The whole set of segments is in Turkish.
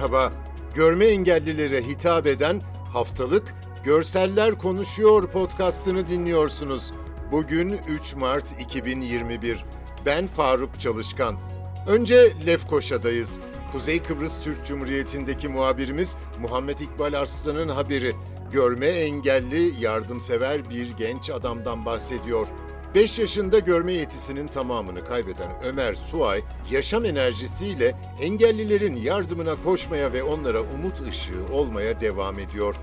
Merhaba, görme engellilere hitap eden haftalık Görseller Konuşuyor podcastını dinliyorsunuz. Bugün 3 Mart 2021. Ben Faruk Çalışkan. Önce Lefkoşa'dayız. Kuzey Kıbrıs Türk Cumhuriyeti'ndeki muhabirimiz Muhammed İkbal Arslan'ın haberi. Görme engelli, yardımsever bir genç adamdan bahsediyor. 5 yaşında görme yetisinin tamamını kaybeden Ömer Suay, yaşam enerjisiyle engellilerin yardımına koşmaya ve onlara umut ışığı olmaya devam ediyor.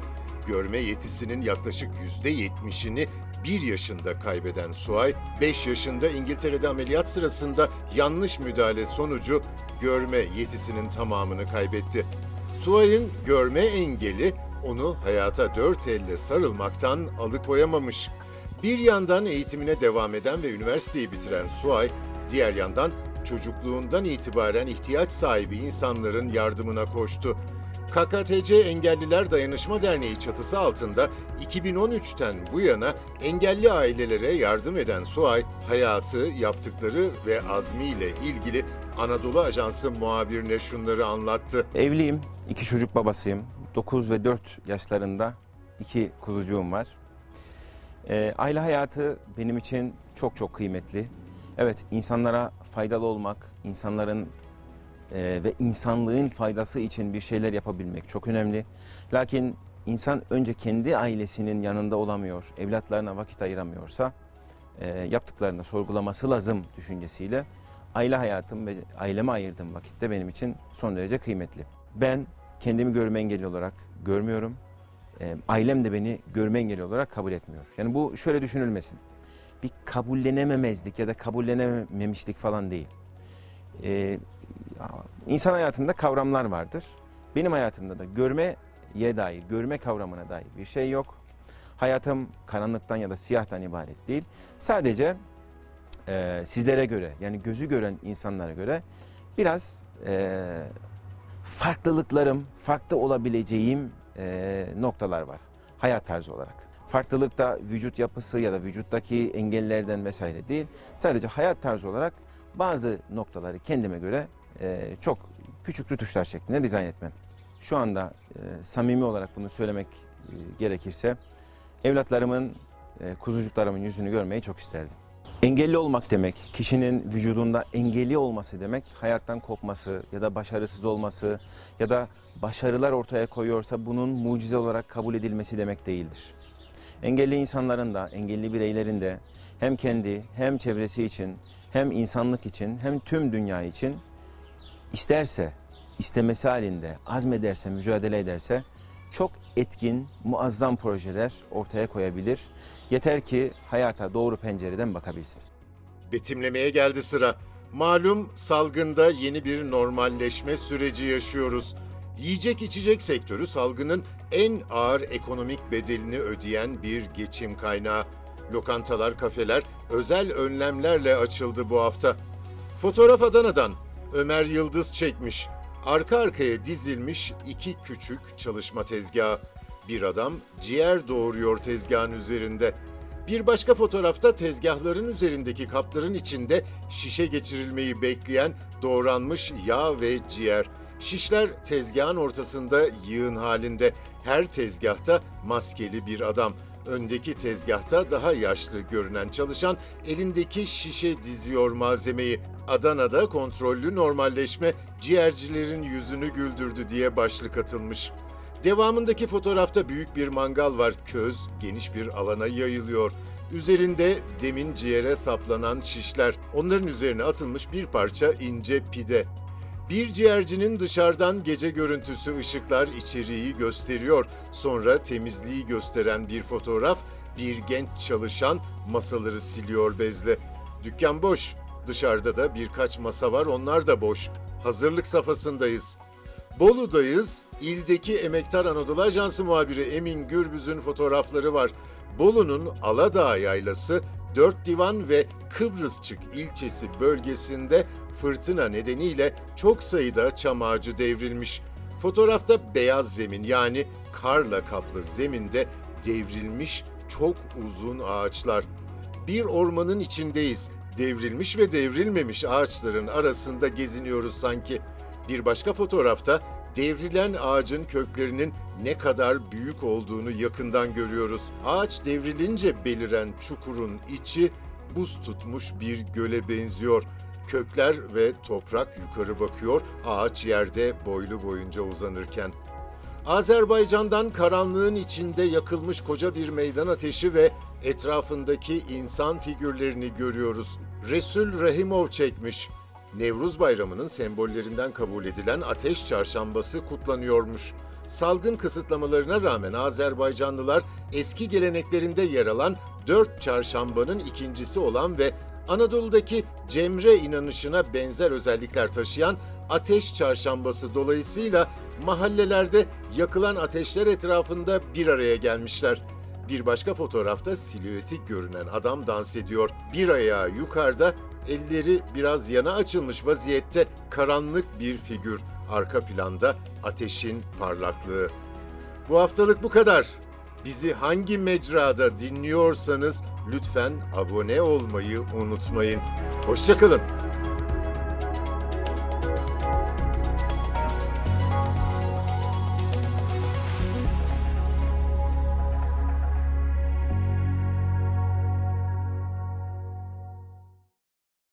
Görme yetisinin yaklaşık %70'ini 1 yaşında kaybeden Suay, 5 yaşında İngiltere'de ameliyat sırasında yanlış müdahale sonucu görme yetisinin tamamını kaybetti. Suay'ın görme engeli onu hayata dört elle sarılmaktan alıkoyamamış. Bir yandan eğitimine devam eden ve üniversiteyi bitiren Suay, diğer yandan çocukluğundan itibaren ihtiyaç sahibi insanların yardımına koştu. KKTC Engelliler Dayanışma Derneği çatısı altında 2013'ten bu yana engelli ailelere yardım eden Suay, hayatı, yaptıkları ve azmiyle ilgili Anadolu Ajansı muhabirine şunları anlattı. Evliyim, iki çocuk babasıyım. 9 ve 4 yaşlarında iki kuzucuğum var. Ee, aile hayatı benim için çok çok kıymetli. Evet, insanlara faydalı olmak, insanların e, ve insanlığın faydası için bir şeyler yapabilmek çok önemli. Lakin insan önce kendi ailesinin yanında olamıyor, evlatlarına vakit ayıramıyorsa e, yaptıklarını sorgulaması lazım düşüncesiyle aile hayatım ve aileme ayırdığım vakitte benim için son derece kıymetli. Ben kendimi görme engelli olarak görmüyorum. E, ailem de beni görme engelli olarak kabul etmiyor. Yani bu şöyle düşünülmesin. Bir kabullenememezlik ya da kabullenememişlik falan değil. E, insan hayatında kavramlar vardır. Benim hayatımda da görmeye dair, görme kavramına dair bir şey yok. Hayatım karanlıktan ya da siyahtan ibaret değil. Sadece e, sizlere göre yani gözü gören insanlara göre biraz e, farklılıklarım, farklı olabileceğim e, noktalar var hayat tarzı olarak. Farklılık da vücut yapısı ya da vücuttaki engellerden vesaire değil. Sadece hayat tarzı olarak bazı noktaları kendime göre e, çok küçük rütuşlar şeklinde dizayn etmem. Şu anda e, samimi olarak bunu söylemek e, gerekirse evlatlarımın, e, kuzucuklarımın yüzünü görmeyi çok isterdim. Engelli olmak demek, kişinin vücudunda engelli olması demek, hayattan kopması ya da başarısız olması ya da başarılar ortaya koyuyorsa bunun mucize olarak kabul edilmesi demek değildir. Engelli insanların da, engelli bireylerin de hem kendi hem çevresi için, hem insanlık için, hem tüm dünya için isterse, istemesi halinde, azmederse, mücadele ederse çok etkin, muazzam projeler ortaya koyabilir. Yeter ki hayata doğru pencereden bakabilsin. Betimlemeye geldi sıra. Malum salgında yeni bir normalleşme süreci yaşıyoruz. Yiyecek içecek sektörü salgının en ağır ekonomik bedelini ödeyen bir geçim kaynağı. Lokantalar, kafeler özel önlemlerle açıldı bu hafta. Fotoğraf Adana'dan Ömer Yıldız çekmiş. Arka arkaya dizilmiş iki küçük çalışma tezgahı. Bir adam ciğer doğuruyor tezgahın üzerinde. Bir başka fotoğrafta tezgahların üzerindeki kapların içinde şişe geçirilmeyi bekleyen doğranmış yağ ve ciğer. Şişler tezgahın ortasında yığın halinde. Her tezgahta maskeli bir adam. Öndeki tezgahta daha yaşlı görünen çalışan elindeki şişe diziyor malzemeyi. Adana'da kontrollü normalleşme ciğercilerin yüzünü güldürdü diye başlık atılmış. Devamındaki fotoğrafta büyük bir mangal var. Köz geniş bir alana yayılıyor. Üzerinde demin ciğere saplanan şişler. Onların üzerine atılmış bir parça ince pide. Bir ciğercinin dışarıdan gece görüntüsü ışıklar içeriği gösteriyor. Sonra temizliği gösteren bir fotoğraf, bir genç çalışan masaları siliyor bezle. Dükkan boş. Dışarıda da birkaç masa var, onlar da boş. Hazırlık safhasındayız. Bolu'dayız. İldeki Emektar Anadolu Ajansı muhabiri Emin Gürbüz'ün fotoğrafları var. Bolu'nun Aladağ Yaylası, Dört Divan ve Kıbrısçık ilçesi bölgesinde fırtına nedeniyle çok sayıda çam ağacı devrilmiş. Fotoğrafta beyaz zemin yani karla kaplı zeminde devrilmiş çok uzun ağaçlar. Bir ormanın içindeyiz. Devrilmiş ve devrilmemiş ağaçların arasında geziniyoruz sanki. Bir başka fotoğrafta devrilen ağacın köklerinin ne kadar büyük olduğunu yakından görüyoruz. Ağaç devrilince beliren çukurun içi buz tutmuş bir göle benziyor. Kökler ve toprak yukarı bakıyor, ağaç yerde boylu boyunca uzanırken. Azerbaycan'dan karanlığın içinde yakılmış koca bir meydan ateşi ve etrafındaki insan figürlerini görüyoruz. Resul Rahimov çekmiş. Nevruz Bayramı'nın sembollerinden kabul edilen ateş çarşambası kutlanıyormuş. Salgın kısıtlamalarına rağmen Azerbaycanlılar eski geleneklerinde yer alan dört çarşambanın ikincisi olan ve Anadolu'daki cemre inanışına benzer özellikler taşıyan ateş çarşambası dolayısıyla mahallelerde yakılan ateşler etrafında bir araya gelmişler. Bir başka fotoğrafta silüeti görünen adam dans ediyor. Bir ayağı yukarıda, elleri biraz yana açılmış vaziyette karanlık bir figür. Arka planda ateşin parlaklığı. Bu haftalık bu kadar. Bizi hangi mecrada dinliyorsanız lütfen abone olmayı unutmayın. Hoşçakalın.